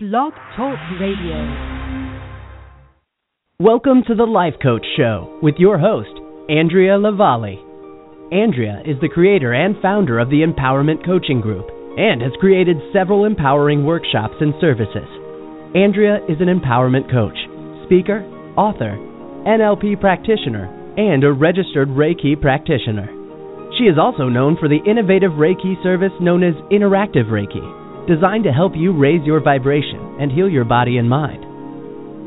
Blog Talk Radio. Welcome to the Life Coach Show with your host, Andrea Lavalley. Andrea is the creator and founder of the Empowerment Coaching Group and has created several empowering workshops and services. Andrea is an empowerment coach, speaker, author, NLP practitioner, and a registered Reiki practitioner. She is also known for the innovative Reiki service known as Interactive Reiki designed to help you raise your vibration and heal your body and mind.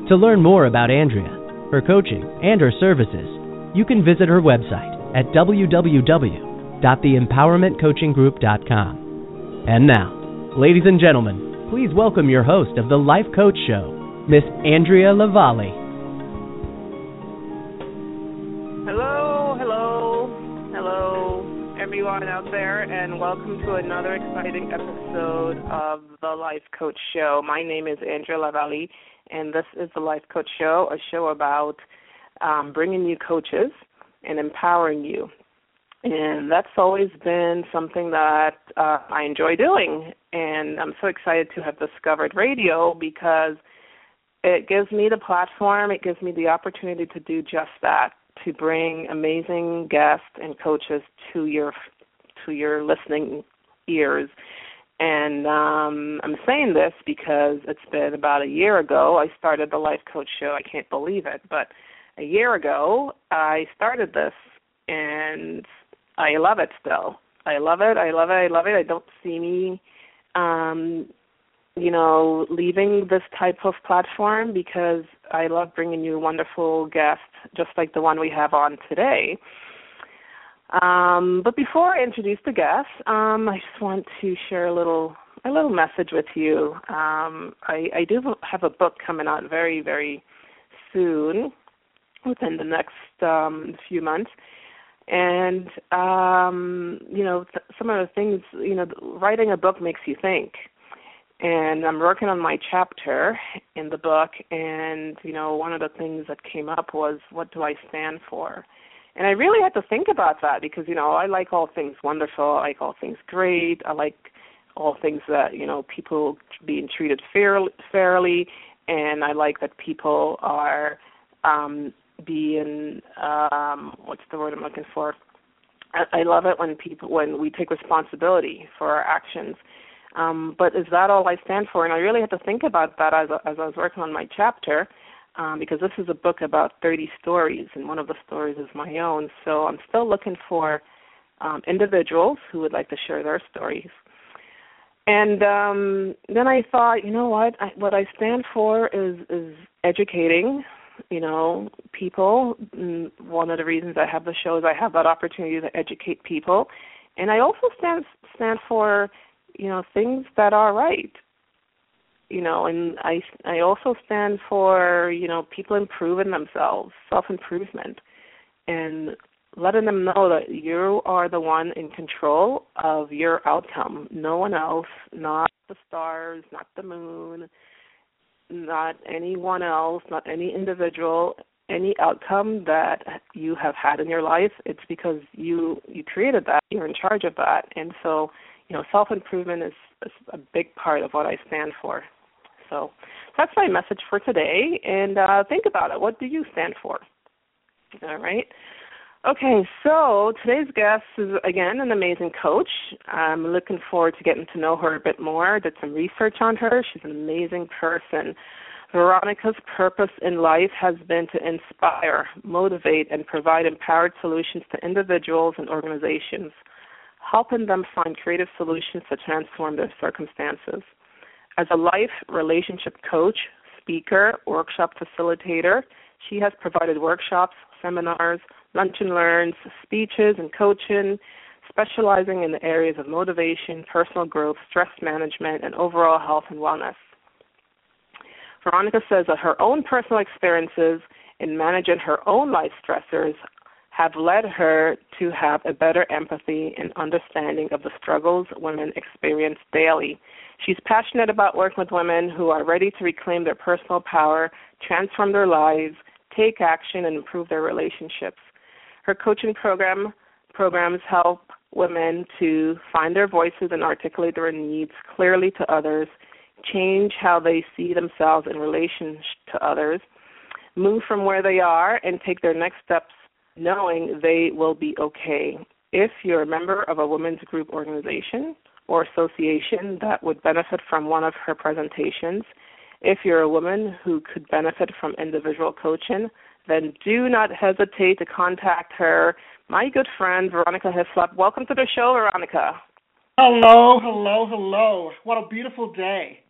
To learn more about Andrea, her coaching, and her services, you can visit her website at www.theempowermentcoachinggroup.com. And now, ladies and gentlemen, please welcome your host of the Life Coach Show, Miss Andrea Lavalley. Out there, and welcome to another exciting episode of the Life Coach Show. My name is Andrea Lavalley, and this is the Life Coach Show, a show about um, bringing you coaches and empowering you. And that's always been something that uh, I enjoy doing, and I'm so excited to have discovered radio because it gives me the platform, it gives me the opportunity to do just that to bring amazing guests and coaches to your to your listening ears. And um, I'm saying this because it's been about a year ago I started the Life Coach Show. I can't believe it, but a year ago I started this, and I love it still. I love it. I love it. I love it. I don't see me, um, you know, leaving this type of platform because I love bringing you wonderful guests, just like the one we have on today. Um, but before I introduce the guests, um, I just want to share a little a little message with you. Um, I, I do have a book coming out very very soon, within the next um, few months, and um, you know th- some of the things you know writing a book makes you think. And I'm working on my chapter in the book, and you know one of the things that came up was what do I stand for? And I really had to think about that because, you know, I like all things wonderful, I like all things great, I like all things that, you know, people being treated fair, fairly and I like that people are um being um what's the word I'm looking for? I, I love it when people when we take responsibility for our actions. Um, but is that all I stand for? And I really had to think about that as as I was working on my chapter um, because this is a book about 30 stories, and one of the stories is my own. So I'm still looking for um, individuals who would like to share their stories. And um, then I thought, you know what? I, what I stand for is is educating, you know, people. And one of the reasons I have the show is I have that opportunity to educate people, and I also stand stand for, you know, things that are right you know and i i also stand for you know people improving themselves self improvement and letting them know that you are the one in control of your outcome. No one else not the stars not the moon not anyone else not any individual any outcome that you have had in your life. It's because you you created that you're in charge of that. And so you know self improvement is, is a big part of what i stand for so that's my message for today. And uh, think about it. What do you stand for? All right. Okay, so today's guest is again an amazing coach. I'm looking forward to getting to know her a bit more. Did some research on her. She's an amazing person. Veronica's purpose in life has been to inspire, motivate, and provide empowered solutions to individuals and organizations, helping them find creative solutions to transform their circumstances. As a life relationship coach, speaker, workshop facilitator, she has provided workshops, seminars, lunch and learns, speeches, and coaching, specializing in the areas of motivation, personal growth, stress management, and overall health and wellness. Veronica says that her own personal experiences in managing her own life stressors have led her to have a better empathy and understanding of the struggles women experience daily She's passionate about working with women who are ready to reclaim their personal power, transform their lives, take action, and improve their relationships. Her coaching program programs help women to find their voices and articulate their needs clearly to others, change how they see themselves in relation to others, move from where they are, and take their next steps knowing they will be okay. If you're a member of a women's group organization or association that would benefit from one of her presentations, if you're a woman who could benefit from individual coaching, then do not hesitate to contact her. My good friend Veronica Hislop. Welcome to the show, Veronica. Hello, hello, hello. What a beautiful day.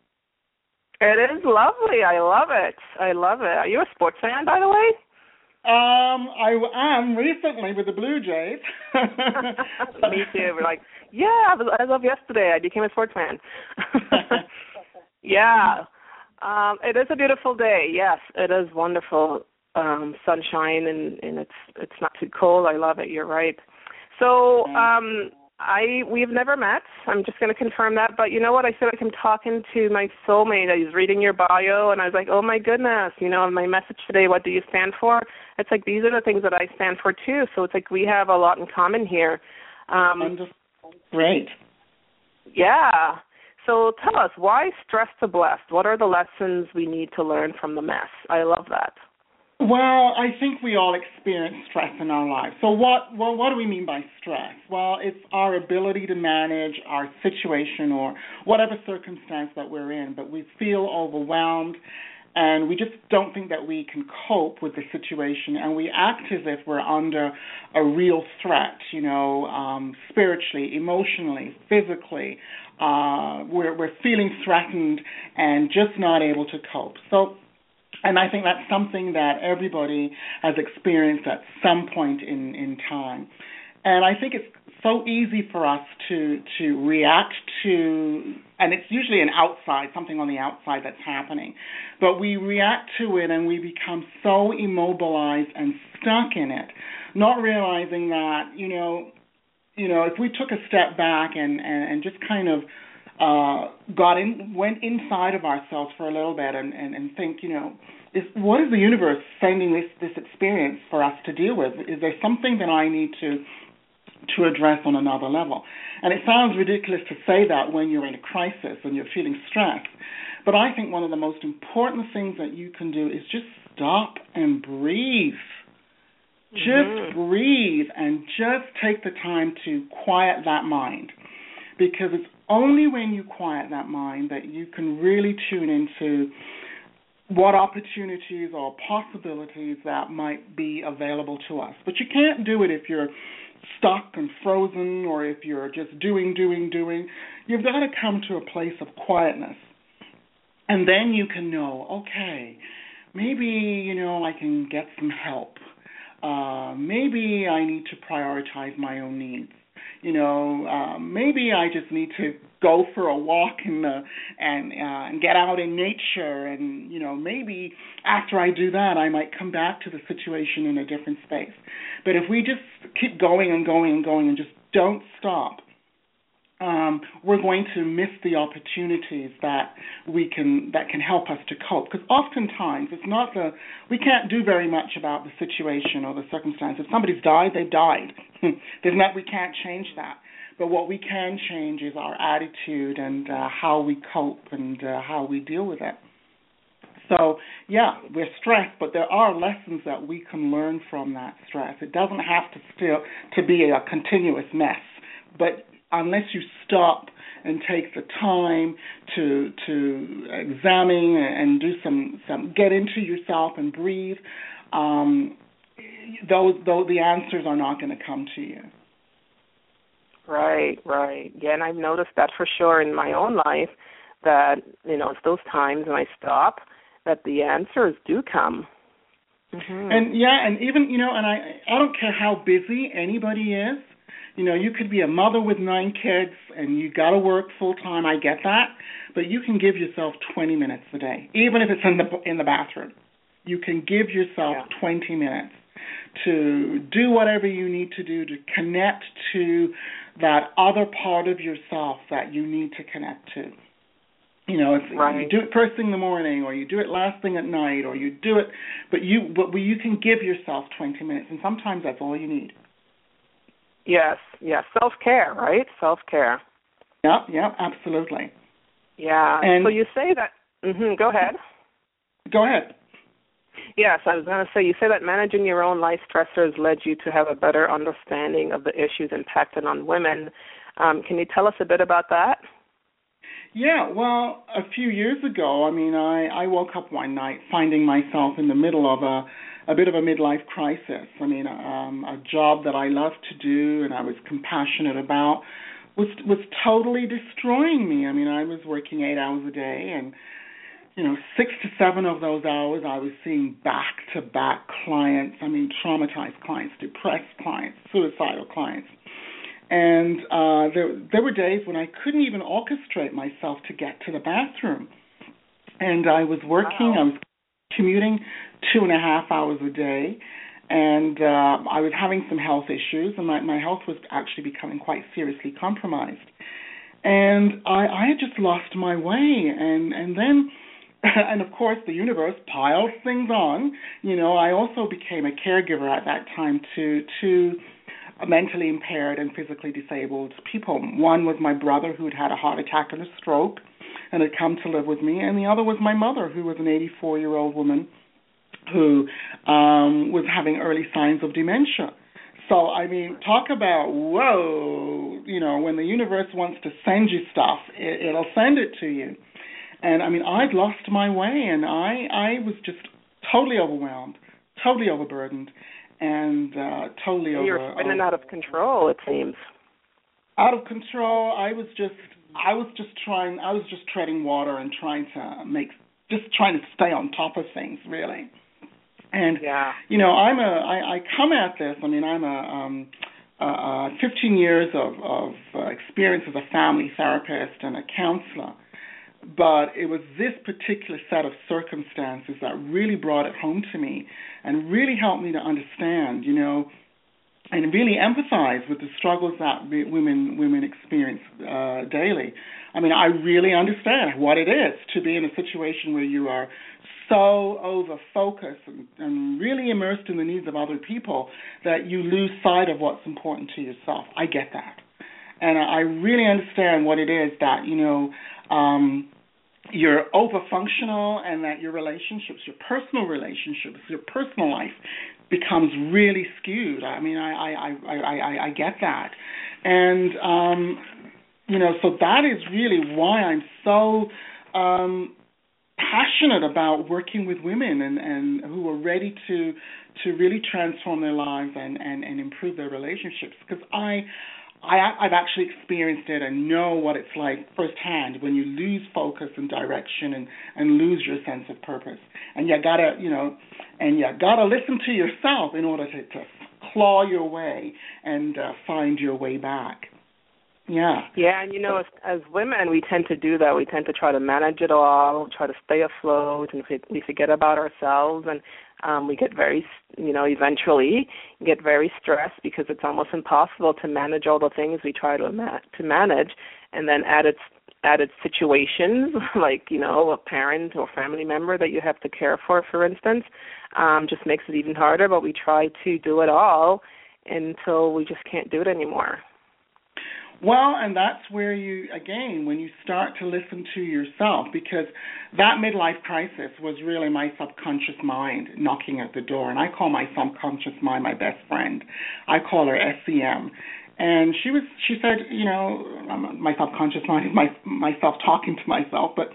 It is lovely. I love it. I love it. Are you a sports fan, by the way? Um, I am recently with the Blue Jays. Me too. We're like, yeah, I was, as of yesterday, I became a sports fan. yeah. Um, it is a beautiful day. Yes, it is wonderful. Um, sunshine and and it's it's not too cold. I love it. You're right. So um, I we've never met. I'm just going to confirm that. But you know what? I feel like I'm talking to my soulmate. I was reading your bio, and I was like, oh my goodness. You know, my message today. What do you stand for? It's like these are the things that I stand for too. So it's like we have a lot in common here. Um, Great. Yeah. So tell us, why stress to blessed? What are the lessons we need to learn from the mess? I love that. Well, I think we all experience stress in our lives. So what well what do we mean by stress? Well, it's our ability to manage our situation or whatever circumstance that we're in, but we feel overwhelmed and we just don't think that we can cope with the situation and we act as if we're under a real threat you know um spiritually emotionally physically uh we're we're feeling threatened and just not able to cope so and I think that's something that everybody has experienced at some point in, in time. And I think it's so easy for us to to react to and it's usually an outside something on the outside that's happening but we react to it and we become so immobilized and stuck in it not realizing that you know you know if we took a step back and and, and just kind of uh got in went inside of ourselves for a little bit and and, and think you know is what is the universe sending this this experience for us to deal with? Is there something that i need to to address on another level? And it sounds ridiculous to say that when you're in a crisis and you're feeling stressed but i think one of the most important things that you can do is just stop and breathe. Just mm-hmm. breathe and just take the time to quiet that mind because it's only when you quiet that mind that you can really tune into what opportunities or possibilities that might be available to us. But you can't do it if you're stuck and frozen or if you're just doing, doing, doing. You've got to come to a place of quietness. And then you can know, okay, maybe, you know, I can get some help. Uh, maybe I need to prioritize my own needs you know, uh, maybe I just need to go for a walk in the and uh, and get out in nature, and you know, maybe after I do that, I might come back to the situation in a different space. But if we just keep going and going and going and just don't stop, um, we're going to miss the opportunities that we can that can help us to cope. Because oftentimes it's not the we can't do very much about the situation or the circumstance. If somebody's died, they've died. There's not we can't change that. But what we can change is our attitude and uh, how we cope and uh, how we deal with it. So yeah, we're stressed, but there are lessons that we can learn from that stress. It doesn't have to still to be a continuous mess, but unless you stop and take the time to to examine and do some some get into yourself and breathe, um, those those the answers are not going to come to you. Right, right. Yeah, and I've noticed that for sure in my own life that you know it's those times when I stop that the answers do come. Mm-hmm. And yeah, and even you know, and I I don't care how busy anybody is you know, you could be a mother with nine kids and you got to work full time. I get that, but you can give yourself 20 minutes a day, even if it's in the in the bathroom. You can give yourself yeah. 20 minutes to do whatever you need to do to connect to that other part of yourself that you need to connect to. You know, if right. you do it first thing in the morning, or you do it last thing at night, or you do it, but you but you can give yourself 20 minutes, and sometimes that's all you need. Yes, yes, self care, right? Self care. Yep, yep, absolutely. Yeah. And so you say that. hmm go ahead. Go ahead. Yes, I was going to say you say that managing your own life stressors led you to have a better understanding of the issues impacting on women. Um, can you tell us a bit about that? Yeah, well, a few years ago, I mean, I I woke up one night finding myself in the middle of a a bit of a midlife crisis. I mean, um a job that I loved to do and I was compassionate about was was totally destroying me. I mean, I was working 8 hours a day and you know, 6 to 7 of those hours I was seeing back to back clients, I mean, traumatized clients, depressed clients, suicidal clients and uh, there there were days when I couldn't even orchestrate myself to get to the bathroom, and I was working. Wow. I was commuting two and a half hours a day, and uh, I was having some health issues, and my my health was actually becoming quite seriously compromised, and I I had just lost my way, and and then. And of course, the universe piled things on. You know, I also became a caregiver at that time to to mentally impaired and physically disabled people. One was my brother who had had a heart attack and a stroke and had come to live with me, and the other was my mother who was an 84 year old woman who um, was having early signs of dementia. So, I mean, talk about, whoa, you know, when the universe wants to send you stuff, it, it'll send it to you. And I mean, I'd lost my way, and I, I was just totally overwhelmed, totally overburdened and uh, totally You're over. spinning out of control. It seems. Out of control. I was just, I was just trying. I was just treading water and trying to make, just trying to stay on top of things, really. And yeah. you know, I'm a, I, I come at this. I mean, I'm a, um, uh, 15 years of, of uh, experience as a family therapist and a counselor but it was this particular set of circumstances that really brought it home to me and really helped me to understand, you know, and really empathize with the struggles that women women experience uh, daily. I mean, I really understand what it is to be in a situation where you are so over focused and, and really immersed in the needs of other people that you lose sight of what's important to yourself. I get that, and I really understand what it is that you know. Um, you're over functional and that your relationships, your personal relationships, your personal life becomes really skewed. I mean, I I I I, I get that, and um, you know, so that is really why I'm so um, passionate about working with women and and who are ready to to really transform their lives and and and improve their relationships because I I, I've actually experienced it and know what it's like firsthand when you lose focus and direction and and lose your sense of purpose. And you gotta, you know, and you gotta listen to yourself in order to, to claw your way and uh, find your way back. Yeah. Yeah, and you know, as, as women, we tend to do that. We tend to try to manage it all, try to stay afloat, and we forget about ourselves. And um, we get very, you know, eventually get very stressed because it's almost impossible to manage all the things we try to ma- to manage, and then added added situations like you know a parent or family member that you have to care for, for instance, um, just makes it even harder. But we try to do it all until we just can't do it anymore. Well, and that's where you, again, when you start to listen to yourself, because that midlife crisis was really my subconscious mind knocking at the door. And I call my subconscious mind my best friend. I call her SEM. And she was, she said, you know, my subconscious mind is my myself talking to myself, but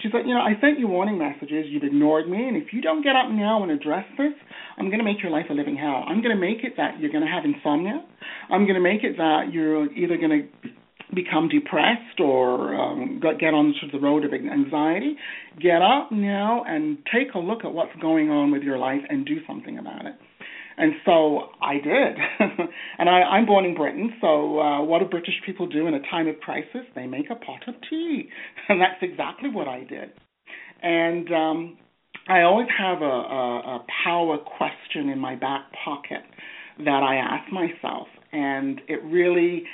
she said, you know, I sent you warning messages. You've ignored me, and if you don't get up now and address this, I'm going to make your life a living hell. I'm going to make it that you're going to have insomnia. I'm going to make it that you're either going to become depressed or um, get onto the road of anxiety. Get up now and take a look at what's going on with your life and do something about it. And so I did. and I, I'm born in Britain, so uh, what do British people do in a time of crisis? They make a pot of tea. And that's exactly what I did. And um, I always have a, a, a power question in my back pocket that I ask myself. And it really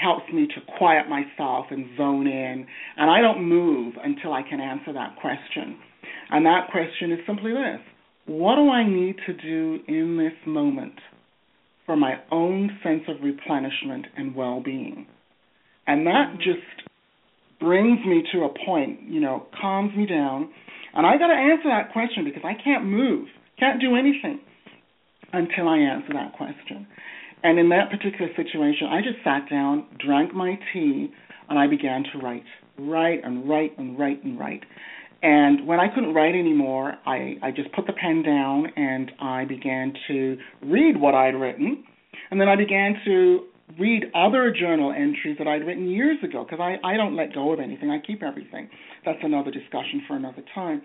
helps me to quiet myself and zone in. And I don't move until I can answer that question. And that question is simply this what do I need to do in this moment for my own sense of replenishment and well being? And that just brings me to a point, you know, calms me down. And I got to answer that question because I can't move, can't do anything until I answer that question. And in that particular situation, I just sat down, drank my tea, and I began to write, write and write and write and write. And when I couldn't write anymore, I, I just put the pen down and I began to read what I'd written. And then I began to read other journal entries that I'd written years ago because I, I don't let go of anything. I keep everything. That's another discussion for another time.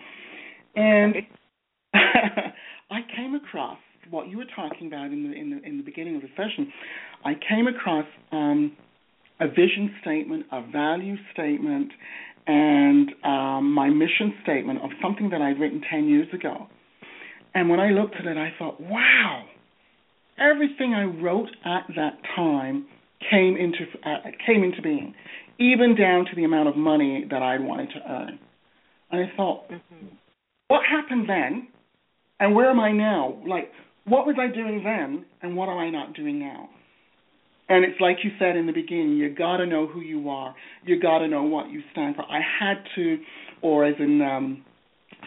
And I came across what you were talking about in the in the in the beginning of the session, I came across um, a vision statement, a value statement, and um, my mission statement of something that I'd written ten years ago. And when I looked at it, I thought, wow, everything I wrote at that time came into uh, came into being, even down to the amount of money that I wanted to earn. And I thought, mm-hmm. what happened then, and where am I now? Like, what was I doing then and what am I not doing now? And it's like you said in the beginning, you got to know who you are. You got to know what you stand for. I had to, or as in um,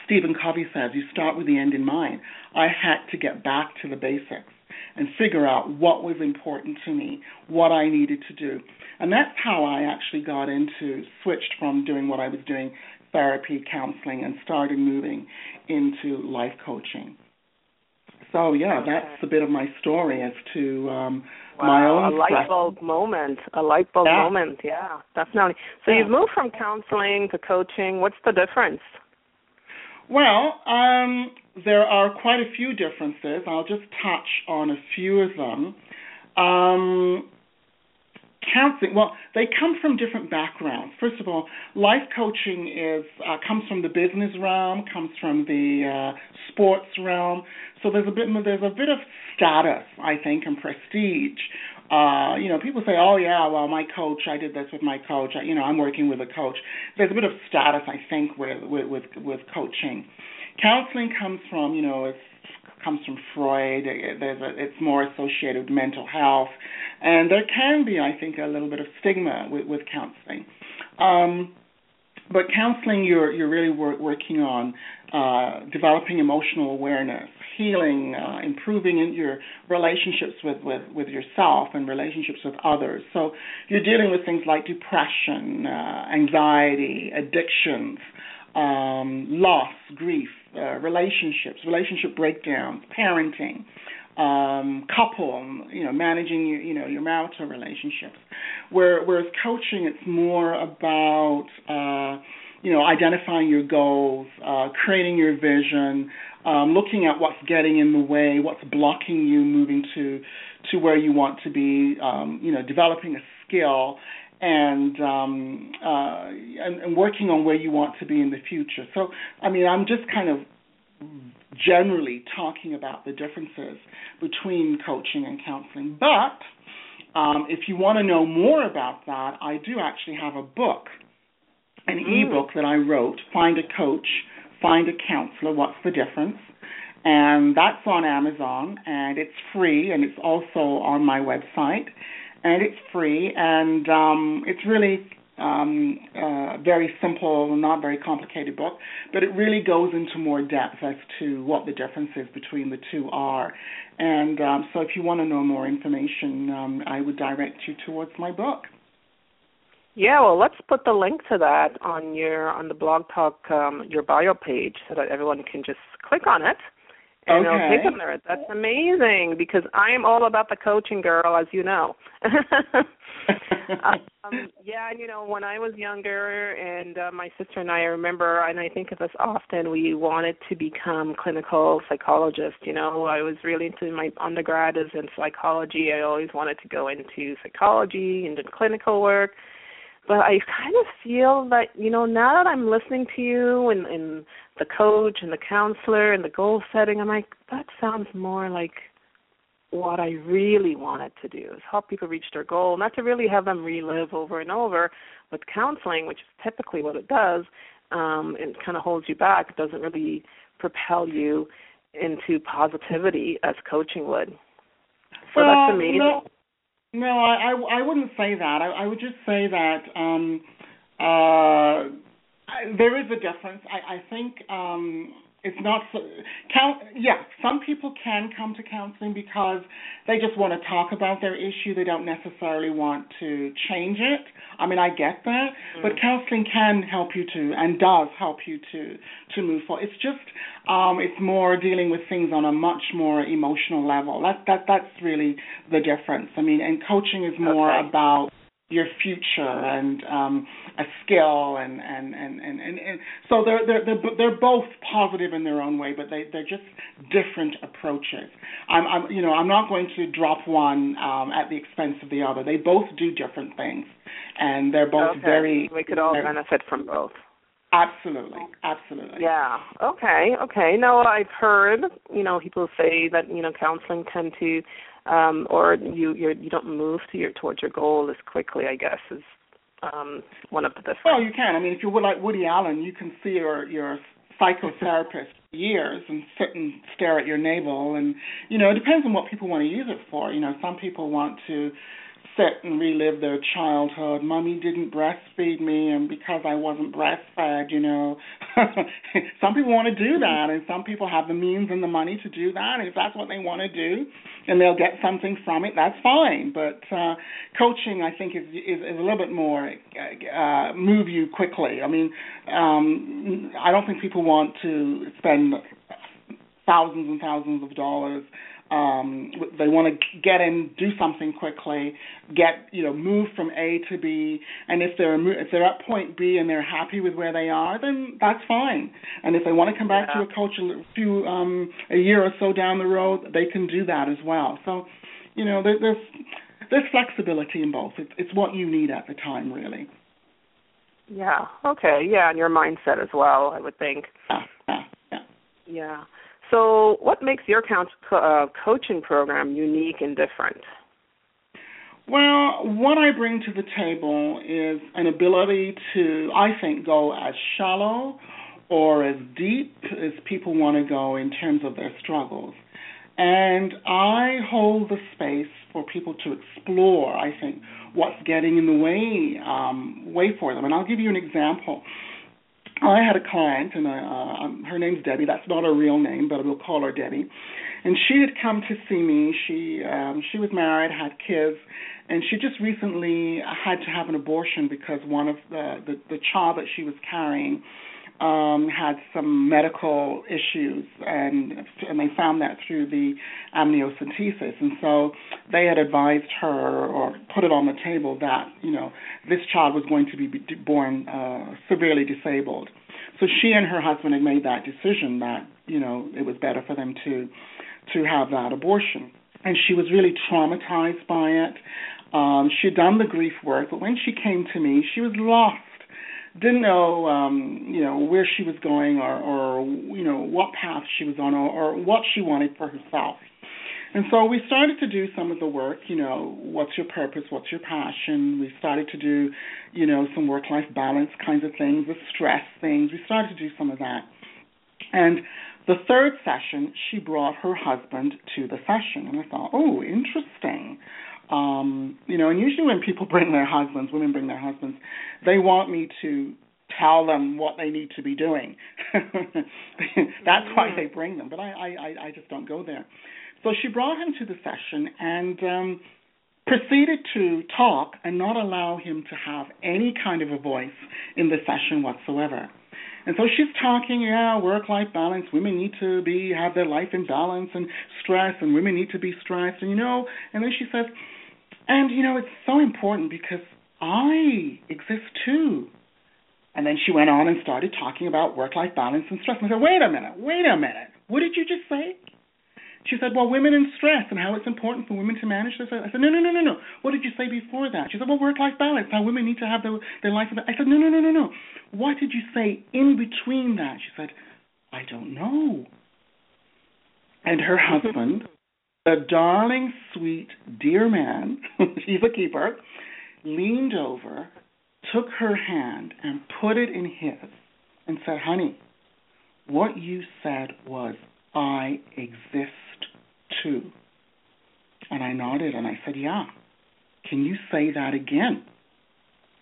Stephen Covey says, you start with the end in mind. I had to get back to the basics and figure out what was important to me, what I needed to do. And that's how I actually got into, switched from doing what I was doing, therapy, counseling, and started moving into life coaching. So yeah, okay. that's a bit of my story as to um wow, my own a light bulb moment, a light bulb yeah. moment. Yeah, definitely. So yeah. you've moved from counseling to coaching. What's the difference? Well, um, there are quite a few differences. I'll just touch on a few of them. Um, counseling well they come from different backgrounds. First of all life coaching is uh, comes from the business realm comes from the uh, sports realm. So there's a bit there's a bit of status i think and prestige. Uh you know people say oh yeah well my coach i did this with my coach. I, you know i'm working with a coach. There's a bit of status i think with with with, with coaching. Counseling comes from you know it's comes from Freud. There's a, it's more associated with mental health, and there can be, I think, a little bit of stigma with, with counseling. Um, but counseling, you're you're really wor- working on uh, developing emotional awareness, healing, uh, improving in your relationships with, with, with yourself and relationships with others. So you're dealing with things like depression, uh, anxiety, addictions, um, loss, grief, uh, relationships, relationship breakdowns, parenting, um, couple, you know, managing your, you know, your marital relationships. Where, whereas coaching, it's more about, uh, you know, identifying your goals, uh, creating your vision, um, looking at what's getting in the way, what's blocking you moving to to where you want to be, um, you know, developing a skill and um, uh, and, and working on where you want to be in the future. So, I mean, I'm just kind of generally talking about the differences between coaching and counseling. But um, if you want to know more about that, I do actually have a book, an mm. ebook that I wrote, Find a Coach, Find a Counselor, What's the Difference? And that's on Amazon, and it's free, and it's also on my website and it's free, and um, it's really um, uh, very simple, not very complicated book, but it really goes into more depth as to what the differences between the two are. And um, so, if you want to know more information, um, I would direct you towards my book. Yeah, well, let's put the link to that on your on the blog talk um, your bio page so that everyone can just click on it and okay. it'll take them there. That's amazing because I am all about the coaching girl, as you know. um, yeah, and you know, when I was younger, and uh, my sister and I, I remember, and I think of us often, we wanted to become clinical psychologists. You know, I was really into my undergrad is in psychology. I always wanted to go into psychology and do clinical work but I kind of feel that you know now that I'm listening to you and, and the coach and the counselor and the goal setting, I'm like that sounds more like what I really wanted to do is help people reach their goal, not to really have them relive over and over. With counseling, which is typically what it does, um, it kind of holds you back. It doesn't really propel you into positivity as coaching would. So well, that's amazing. No, no, I, I, I wouldn't say that. I, I would just say that um, uh, there is a difference. I, I think um, it's not so, count. Yeah, some people can come to counseling because they just want to talk about their issue. They don't necessarily want to change it. I mean, I get that, mm. but counseling can help you to and does help you to to move forward. It's just um, it's more dealing with things on a much more emotional level. That that that's really the difference. I mean, and coaching is more okay. about your future and um, a skill and and, and, and, and, and so they're, they're they're they're both positive in their own way, but they they're just different approaches. I'm, I'm you know I'm not going to drop one um, at the expense of the other. They both do different things, and they're both okay. very. We could all benefit from both. Absolutely, absolutely. Yeah. Okay. Okay. Now I've heard you know people say that you know counseling tend to um, or you you're, you don't move to your towards your goal as quickly. I guess is um, one of the differences. Well, you can. I mean, if you're like Woody Allen, you can see your your psychotherapist years and sit and stare at your navel, and you know it depends on what people want to use it for. You know, some people want to sit and relive their childhood. Mommy didn't breastfeed me, and because I wasn't breastfed, you know, some people want to do that, and some people have the means and the money to do that. And if that's what they want to do, and they'll get something from it, that's fine. But uh, coaching, I think, is, is is a little bit more uh, move you quickly. I mean, um, I don't think people want to spend thousands and thousands of dollars um, they want to get in, do something quickly, get you know, move from A to B, and if they're if they're at point B and they're happy with where they are, then that's fine. And if they want to come back yeah. to a coach a few um, a year or so down the road, they can do that as well. So, you know, there, there's there's flexibility in both. It's, it's what you need at the time, really. Yeah. Okay. Yeah, and your mindset as well. I would think. Yeah. Yeah. Yeah. yeah. So, what makes your uh, coaching program unique and different? Well, what I bring to the table is an ability to, I think, go as shallow or as deep as people want to go in terms of their struggles. And I hold the space for people to explore, I think, what's getting in the way um, way for them. And I'll give you an example. I had a client, and uh, um, her name's Debbie. That's not her real name, but we'll call her Debbie. And she had come to see me. She um, she was married, had kids, and she just recently had to have an abortion because one of the the, the child that she was carrying um, had some medical issues, and and they found that through the amniocentesis, and so they had advised her or put it on the table that you know this child was going to be born uh, severely disabled. So she and her husband had made that decision that you know it was better for them to to have that abortion, and she was really traumatized by it. Um, she'd done the grief work, but when she came to me, she was lost didn't know um you know where she was going or or you know what path she was on or, or what she wanted for herself. And so we started to do some of the work you know what's your purpose what's your passion? We started to do you know some work life balance kinds of things the stress things. We started to do some of that. And the third session she brought her husband to the session. And i thought oh interesting um, you know, and usually when people bring their husbands, women bring their husbands, they want me to tell them what they need to be doing. That's why they bring them, but I, I, I just don't go there. So she brought him to the session and um, proceeded to talk and not allow him to have any kind of a voice in the session whatsoever. And so she's talking, yeah, work life balance. Women need to be have their life in balance and stress and women need to be stressed and you know and then she says, and, you know, it's so important because I exist too. And then she went on and started talking about work life balance and stress. And I said, wait a minute, wait a minute. What did you just say? She said, well, women in stress and how it's important for women to manage this. I said, no, no, no, no, no. What did you say before that? She said, well, work life balance, how women need to have their, their life. I said, no, no, no, no, no. What did you say in between that? She said, I don't know. And her husband the darling, sweet, dear man, he's a keeper, leaned over, took her hand, and put it in his and said, Honey, what you said was, I exist too. And I nodded and I said, Yeah. Can you say that again?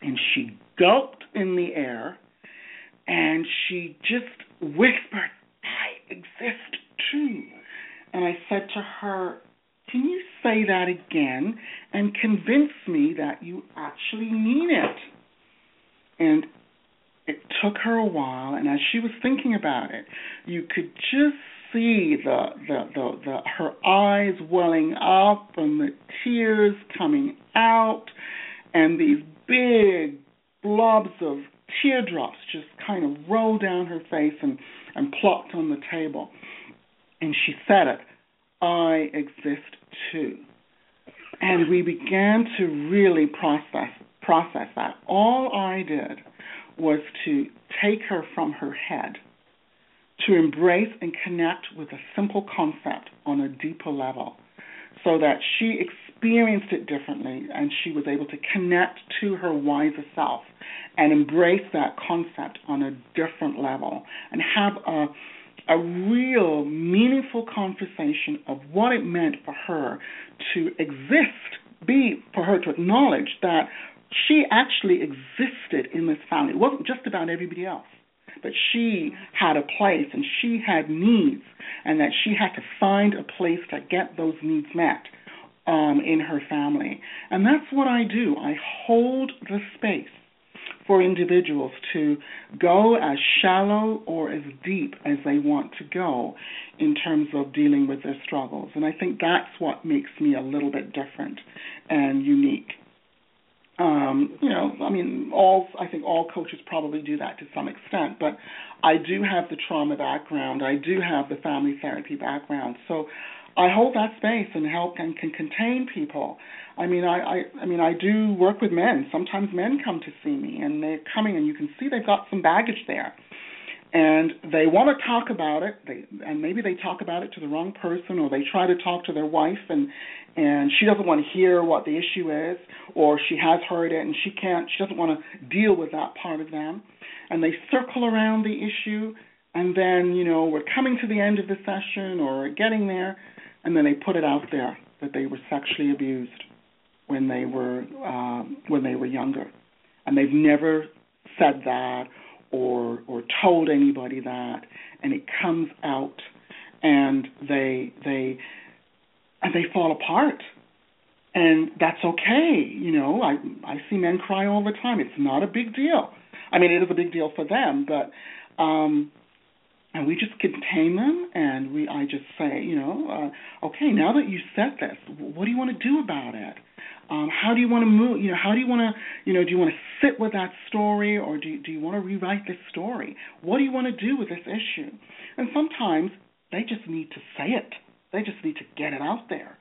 And she gulped in the air and she just whispered, I exist too. And I said to her, Can you say that again and convince me that you actually mean it? And it took her a while, and as she was thinking about it, you could just see the the the, the her eyes welling up and the tears coming out, and these big blobs of teardrops just kind of rolled down her face and and plopped on the table. And she said it, I exist too. And we began to really process process that. All I did was to take her from her head to embrace and connect with a simple concept on a deeper level so that she experienced it differently and she was able to connect to her wiser self and embrace that concept on a different level and have a a real meaningful conversation of what it meant for her to exist, be for her to acknowledge that she actually existed in this family. It wasn't just about everybody else, but she had a place and she had needs, and that she had to find a place to get those needs met um, in her family. And that's what I do. I hold the space for individuals to go as shallow or as deep as they want to go in terms of dealing with their struggles. And I think that's what makes me a little bit different and unique. Um, you know, I mean, all I think all coaches probably do that to some extent, but I do have the trauma background. I do have the family therapy background, so I hold that space and help and can contain people. I mean, I, I, I mean, I do work with men. Sometimes men come to see me, and they're coming, and you can see they've got some baggage there and they want to talk about it they and maybe they talk about it to the wrong person or they try to talk to their wife and and she doesn't want to hear what the issue is or she has heard it and she can't she doesn't want to deal with that part of them and they circle around the issue and then you know we're coming to the end of the session or getting there and then they put it out there that they were sexually abused when they were uh, when they were younger. And they've never said that or or told anybody that. And it comes out and they they and they fall apart. And that's okay you know. I i see men cry all the time. It's not a big deal. I mean it is a big deal for them but um and we just contain them and we i just say you know uh okay now that you said this what do you want to do about it um, how do you want to move? You know, how do you want to, you know, do you want to sit with that story, or do you, do you want to rewrite this story? What do you want to do with this issue? And sometimes they just need to say it. They just need to get it out there,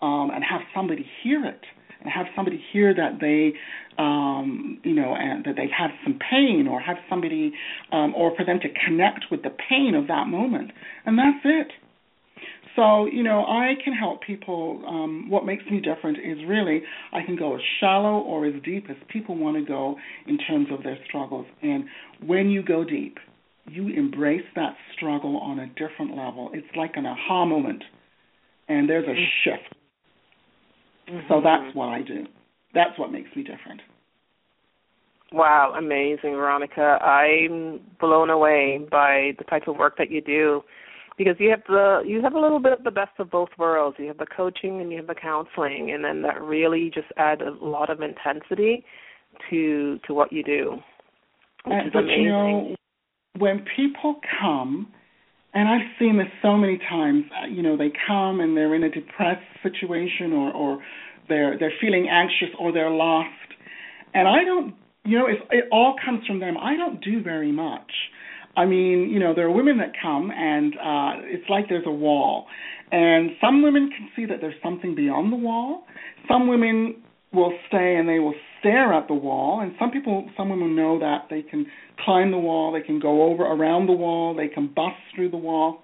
um, and have somebody hear it, and have somebody hear that they, um, you know, and that they've had some pain, or have somebody, um, or for them to connect with the pain of that moment, and that's it. So, you know, I can help people. Um, what makes me different is really I can go as shallow or as deep as people want to go in terms of their struggles. And when you go deep, you embrace that struggle on a different level. It's like an aha moment, and there's a mm-hmm. shift. Mm-hmm. So that's what I do. That's what makes me different. Wow, amazing, Veronica. I'm blown away by the type of work that you do because you have the you have a little bit of the best of both worlds. You have the coaching and you have the counseling, and then that really just adds a lot of intensity to to what you do. Which is but amazing. you know, when people come, and I've seen this so many times. Uh, you know, they come and they're in a depressed situation, or or they're they're feeling anxious, or they're lost, and I don't. You know, it, it all comes from them. I don't do very much. I mean, you know, there are women that come and uh it's like there's a wall. And some women can see that there's something beyond the wall. Some women will stay and they will stare at the wall and some people some women know that they can climb the wall, they can go over around the wall, they can bust through the wall.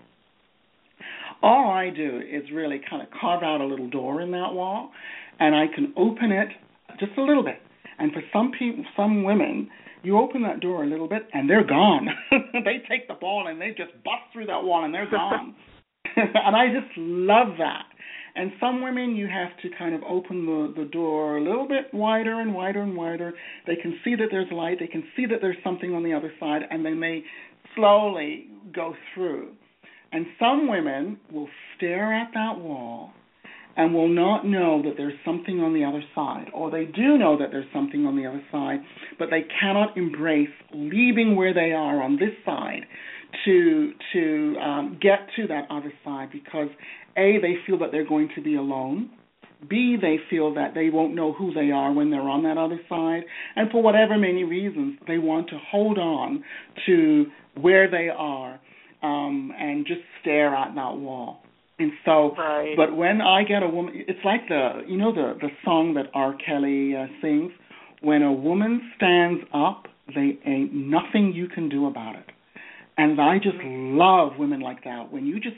All I do is really kind of carve out a little door in that wall and I can open it just a little bit. And for some people some women you open that door a little bit and they're gone. they take the ball and they just bust through that wall and they're gone. and I just love that. And some women, you have to kind of open the, the door a little bit wider and wider and wider. They can see that there's light, they can see that there's something on the other side, and then they slowly go through. And some women will stare at that wall and will not know that there's something on the other side, or they do know that there's something on the other side, but they cannot embrace leaving where they are on this side to to um, get to that other side because a they feel that they're going to be alone. B, they feel that they won't know who they are when they're on that other side. And for whatever many reasons, they want to hold on to where they are um, and just stare at that wall. And so, right. but when I get a woman, it's like the you know the the song that R. Kelly uh, sings. When a woman stands up, they ain't nothing you can do about it. And I just love women like that. When you just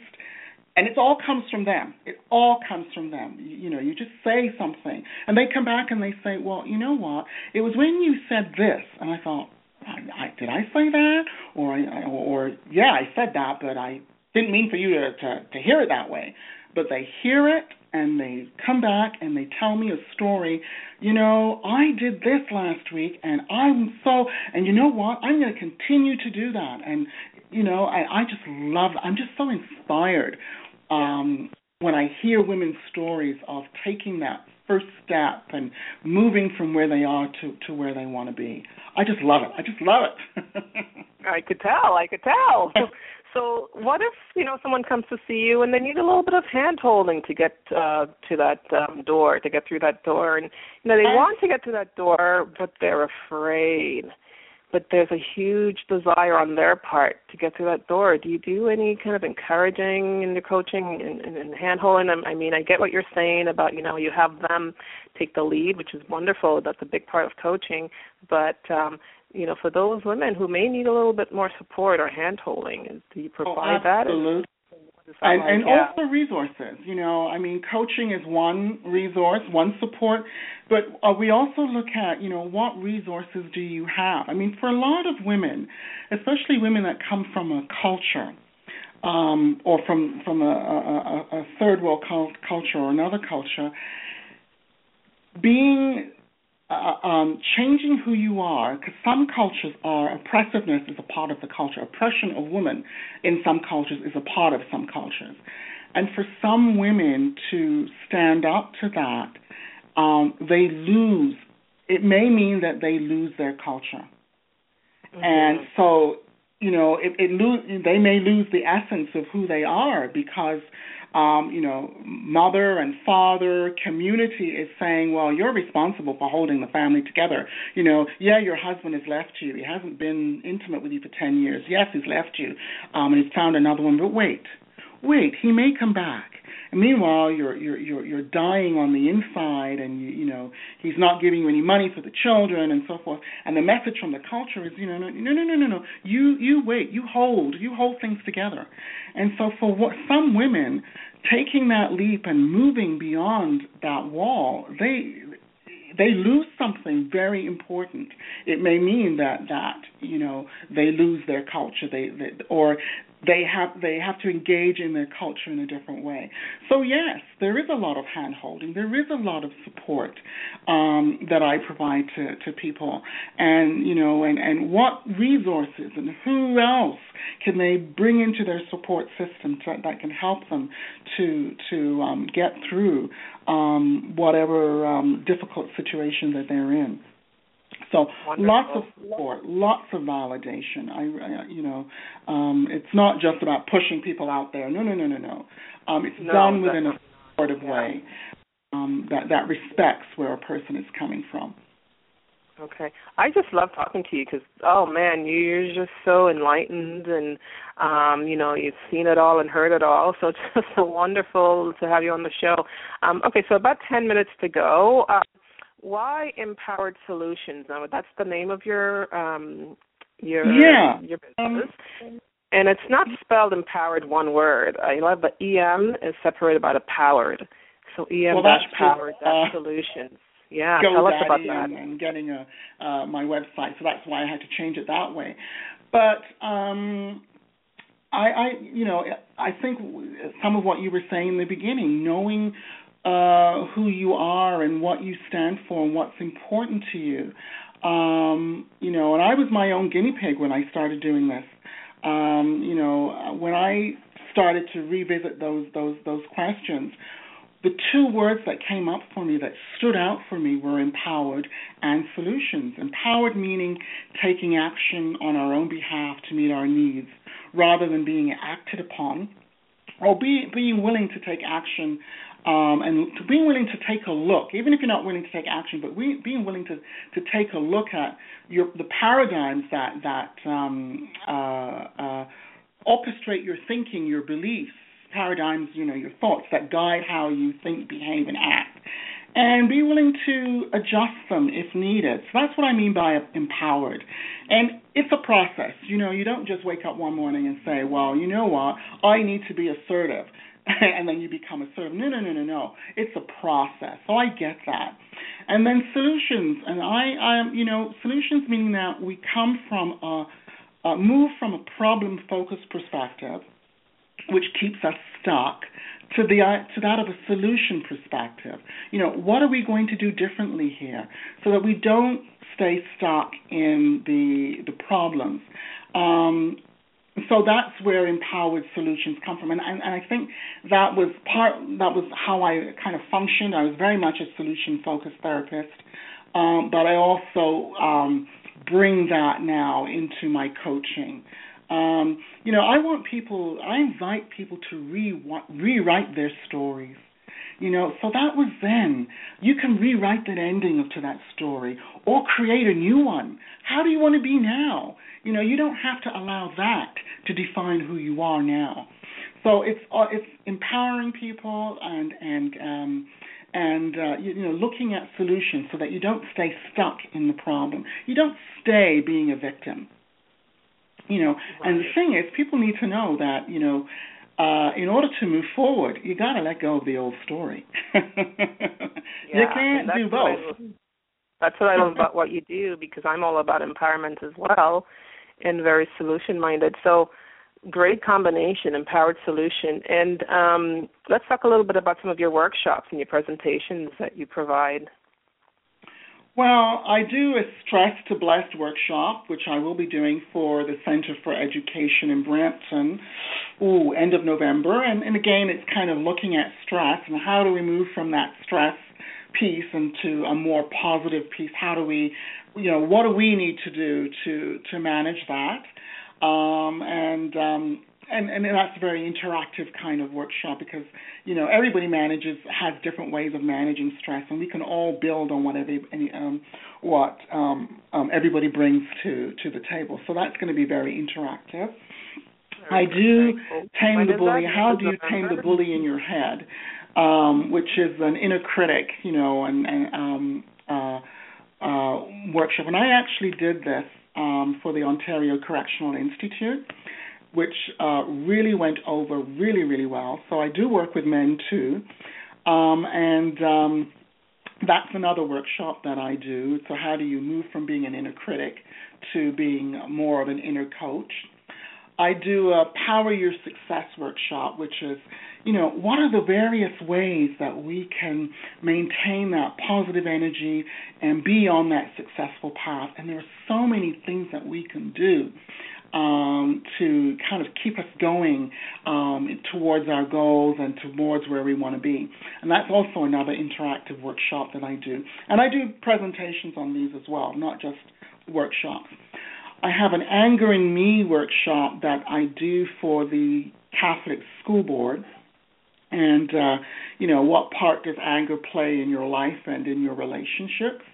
and it all comes from them. It all comes from them. You, you know, you just say something, and they come back and they say, "Well, you know what? It was when you said this," and I thought, I, I, "Did I say that?" Or, or, or, "Yeah, I said that, but I didn't mean for you to, to to hear it that way." But they hear it and they come back and they tell me a story. You know, I did this last week and I'm so and you know what? I'm going to continue to do that. And you know, I I just love I'm just so inspired um when I hear women's stories of taking that first step and moving from where they are to to where they want to be. I just love it. I just love it. I could tell. I could tell. So what if you know someone comes to see you and they need a little bit of hand holding to get uh, to that um, door, to get through that door, and you know they want to get to that door, but they're afraid. But there's a huge desire on their part to get through that door. Do you do any kind of encouraging in your coaching and, and, and hand holding them? I mean, I get what you're saying about you know you have them take the lead, which is wonderful. That's a big part of coaching. But um, you know, for those women who may need a little bit more support or hand holding, do you provide oh, that? And, like, and also resources. You know, I mean, coaching is one resource, one support, but uh, we also look at, you know, what resources do you have? I mean, for a lot of women, especially women that come from a culture um, or from from a, a, a third world cult- culture or another culture, being uh, um, changing who you are, because some cultures are oppressiveness is a part of the culture. Oppression of women in some cultures is a part of some cultures, and for some women to stand up to that, um, they lose. It may mean that they lose their culture, mm-hmm. and so you know it, it lose. They may lose the essence of who they are because um, you know, mother and father, community is saying, well, you're responsible for holding the family together. You know, yeah, your husband has left you. He hasn't been intimate with you for 10 years. Yes, he's left you um, and he's found another one, but wait, wait, he may come back. And meanwhile, you're you're you're you're dying on the inside, and you you know he's not giving you any money for the children and so forth. And the message from the culture is, you know, no no no no no no. You you wait, you hold, you hold things together. And so for what some women taking that leap and moving beyond that wall, they they lose something very important. It may mean that that you know they lose their culture, they, they or they have they have to engage in their culture in a different way. So yes, there is a lot of hand holding. There is a lot of support um, that I provide to, to people, and you know, and and what resources and who else can they bring into their support system to, that can help them to to um, get through um, whatever um, difficult situation that they're in. So Wonderful. lots of support, lots of validation. I, I you know, um, it's not just about pushing people out there. No, no, no, no, no. Um, it's no, done within a supportive yeah. way um, that that respects where a person is coming from. Okay, I just love talking to you because oh man, you're just so enlightened and um, you know you've seen it all and heard it all. So it's just so wonderful to have you on the show. Um, okay, so about ten minutes to go. Uh, why empowered solutions? Now that's the name of your um, your yeah. your business. Um, and it's not spelled empowered one word. I love the EM is separated by the powered. So EM well, dash powered uh, solutions. Yeah, tell us about that. And, and getting a uh, my website, so that's why I had to change it that way. But um, I, I, you know, I think some of what you were saying in the beginning, knowing uh, who you are and what you stand for and what's important to you. Um, you know, and I was my own guinea pig when I started doing this. Um, you know, when I started to revisit those those those questions, the two words that came up for me that stood out for me were empowered and solutions. Empowered meaning taking action on our own behalf to meet our needs rather than being acted upon, or be, being willing to take action um, and to being willing to take a look, even if you're not willing to take action, but we, being willing to, to take a look at your, the paradigms that that um, uh, uh, orchestrate your thinking, your beliefs, paradigms, you know, your thoughts that guide how you think, behave, and act, and be willing to adjust them if needed. So that's what I mean by empowered. And it's a process. You know, you don't just wake up one morning and say, well, you know what, I need to be assertive. and then you become a assertive. No, no, no, no, no. It's a process. So I get that. And then solutions, and I, I, you know, solutions meaning that we come from a, a move from a problem-focused perspective which keeps us stuck to the to that of a solution perspective. You know, what are we going to do differently here so that we don't stay stuck in the the problems? Um, so that's where empowered solutions come from, and, and, and I think that was part that was how I kind of functioned. I was very much a solution focused therapist, um, but I also um, bring that now into my coaching. Um, you know, I want people, I invite people to re- rewrite their stories. You know, so that was then. You can rewrite that ending of, to that story or create a new one. How do you want to be now? You know, you don't have to allow that to define who you are now. So it's uh, it's empowering people and and um, and uh, you, you know looking at solutions so that you don't stay stuck in the problem. You don't stay being a victim. You know, right. and the thing is, people need to know that you know, uh, in order to move forward, you got to let go of the old story. yeah, you can't do both. that's what I love about what you do because I'm all about empowerment as well, and very solution minded. So great combination, empowered solution. And um, let's talk a little bit about some of your workshops and your presentations that you provide. Well, I do a Stress to Blessed workshop, which I will be doing for the Center for Education in Brampton, ooh, end of November. And, and again, it's kind of looking at stress and how do we move from that stress piece into a more positive piece? How do we, you know, what do we need to do to to manage that? Um, and um, and and that's a very interactive kind of workshop because you know everybody manages has different ways of managing stress, and we can all build on whatever any, um, what um, um, everybody brings to to the table. So that's going to be very interactive. I do tame the bully. How do you tame the bully in your head? Um, which is an inner critic, you know, and, and um, uh, uh, workshop. And I actually did this um, for the Ontario Correctional Institute which uh, really went over really, really well. So I do work with men too. Um, and um, that's another workshop that I do. So, how do you move from being an inner critic to being more of an inner coach? I do a Power Your Success workshop, which is, you know, what are the various ways that we can maintain that positive energy and be on that successful path? And there are so many things that we can do um, to kind of keep us going um, towards our goals and towards where we want to be. And that's also another interactive workshop that I do. And I do presentations on these as well, not just workshops. I have an Anger in Me workshop that I do for the Catholic School Board. And, uh, you know, what part does anger play in your life and in your relationships?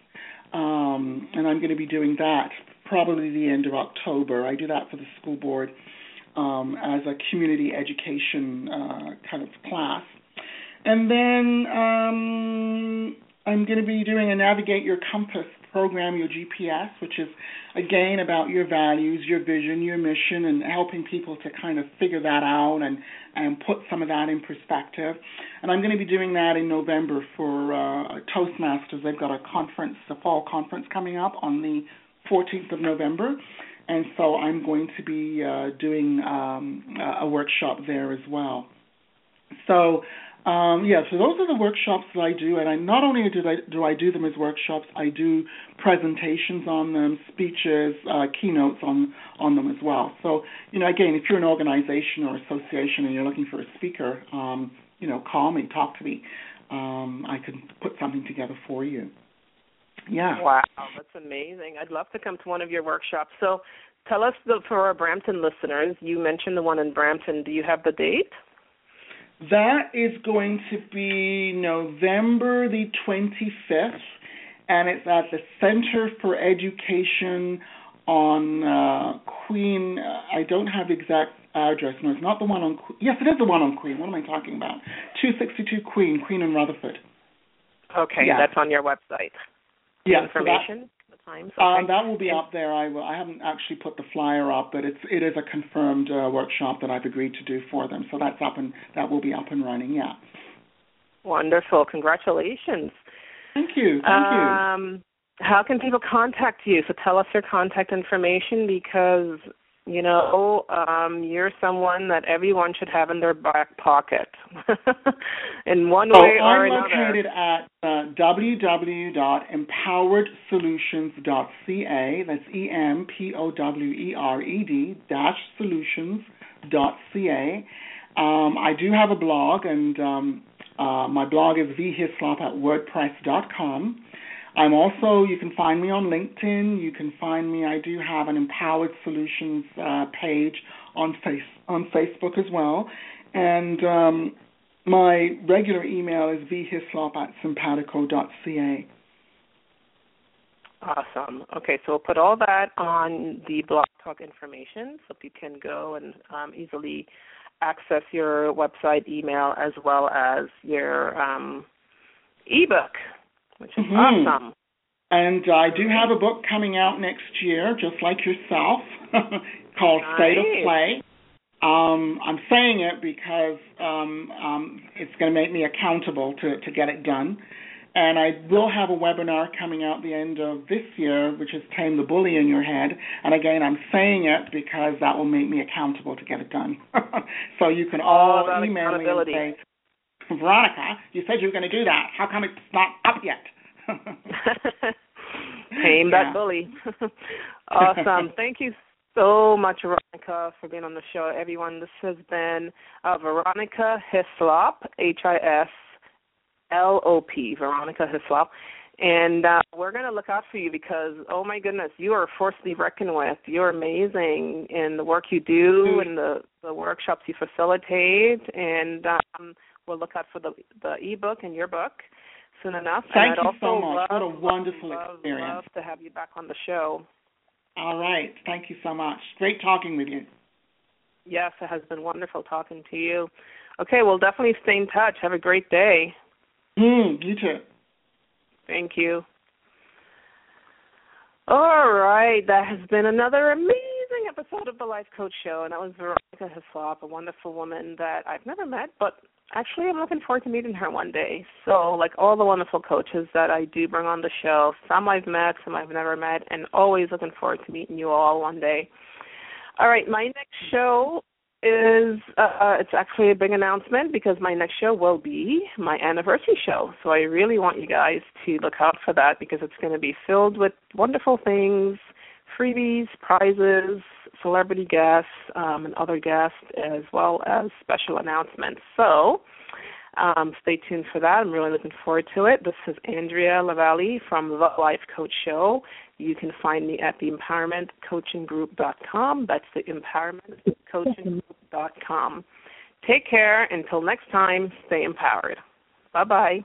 Um, and I'm going to be doing that probably the end of October. I do that for the school board um, as a community education uh, kind of class. And then um, I'm going to be doing a Navigate Your Compass program, your GPS, which is again about your values, your vision, your mission, and helping people to kind of figure that out and and put some of that in perspective. And I'm going to be doing that in November for uh, Toastmasters. They've got a conference, a fall conference coming up on the 14th of November. and so I'm going to be uh, doing um, a workshop there as well. So um, yeah, so those are the workshops that I do, and I not only do I do I do them as workshops, I do presentations on them, speeches, uh, keynotes on on them as well. So you know, again, if you're an organization or association and you're looking for a speaker, um, you know, call me, talk to me. Um, I can put something together for you. Yeah. Wow, that's amazing. I'd love to come to one of your workshops. So, tell us the, for our Brampton listeners. You mentioned the one in Brampton. Do you have the date? That is going to be November the 25th, and it's at the Center for Education on uh, Queen. I don't have the exact address. No, it's not the one on. Yes, it is the one on Queen. What am I talking about? 262 Queen, Queen and Rutherford. Okay, yeah. that's on your website. Yeah, information. So times? Okay. Um, that will be up there. I will. I haven't actually put the flyer up, but it's it is a confirmed uh, workshop that I've agreed to do for them. So that's up and that will be up and running. Yeah. Wonderful! Congratulations. Thank you. Thank um, you. How can people contact you? So tell us your contact information because you know, um, you're someone that everyone should have in their back pocket in one oh, way or I'm another. I'm located at uh, www.empoweredsolutions.ca. That's E M P O W E R E D dash solutions.ca. Um, I do have a blog, and um, uh, my blog is vhislop at wordpress.com. I'm also, you can find me on LinkedIn. You can find me, I do have an Empowered Solutions uh, page on, face, on Facebook as well. And um, my regular email is vhislop at sympatico.ca. Awesome. Okay, so we'll put all that on the blog talk information so you can go and um, easily access your website email as well as your um, ebook which is mm-hmm. awesome. And I do have a book coming out next year, just like yourself, called nice. State of Play. Um, I'm saying it because um, um, it's going to make me accountable to, to get it done. And I will have a webinar coming out the end of this year, which is Tame the Bully in Your Head. And again, I'm saying it because that will make me accountable to get it done. so you can all email me and say, Veronica, you said you were going to do that. How come it's not up yet? Tame that bully. awesome. Thank you so much, Veronica, for being on the show. Everyone, this has been uh, Veronica Hislop, H I S L O P, Veronica Hislop. And uh, we're going to look out for you because, oh my goodness, you are a force to be reckoned with. You're amazing in the work you do and the, the workshops you facilitate. And um, we'll look out for the the ebook and your book soon enough. Thank and you so much. Love, what a wonderful love, experience. Love to have you back on the show. All right. Thank you so much. Great talking with you. Yes, it has been wonderful talking to you. Okay, we'll definitely stay in touch. Have a great day. Mm, you too. Thank you. All right, that has been another amazing episode of the Life Coach Show, and that was Veronica Hislop, a wonderful woman that I've never met, but actually I'm looking forward to meeting her one day. So, like all the wonderful coaches that I do bring on the show, some I've met, some I've never met, and always looking forward to meeting you all one day. All right, my next show is uh, it's actually a big announcement because my next show will be my anniversary show. So I really want you guys to look out for that because it's going to be filled with wonderful things, freebies, prizes, celebrity guests, um, and other guests, as well as special announcements. So um, stay tuned for that. I'm really looking forward to it. This is Andrea Lavallee from The Life Coach Show. You can find me at the empowermentcoachinggroup.com. That's the empowermentcoachinggroup.com. Take care. Until next time, stay empowered. Bye bye.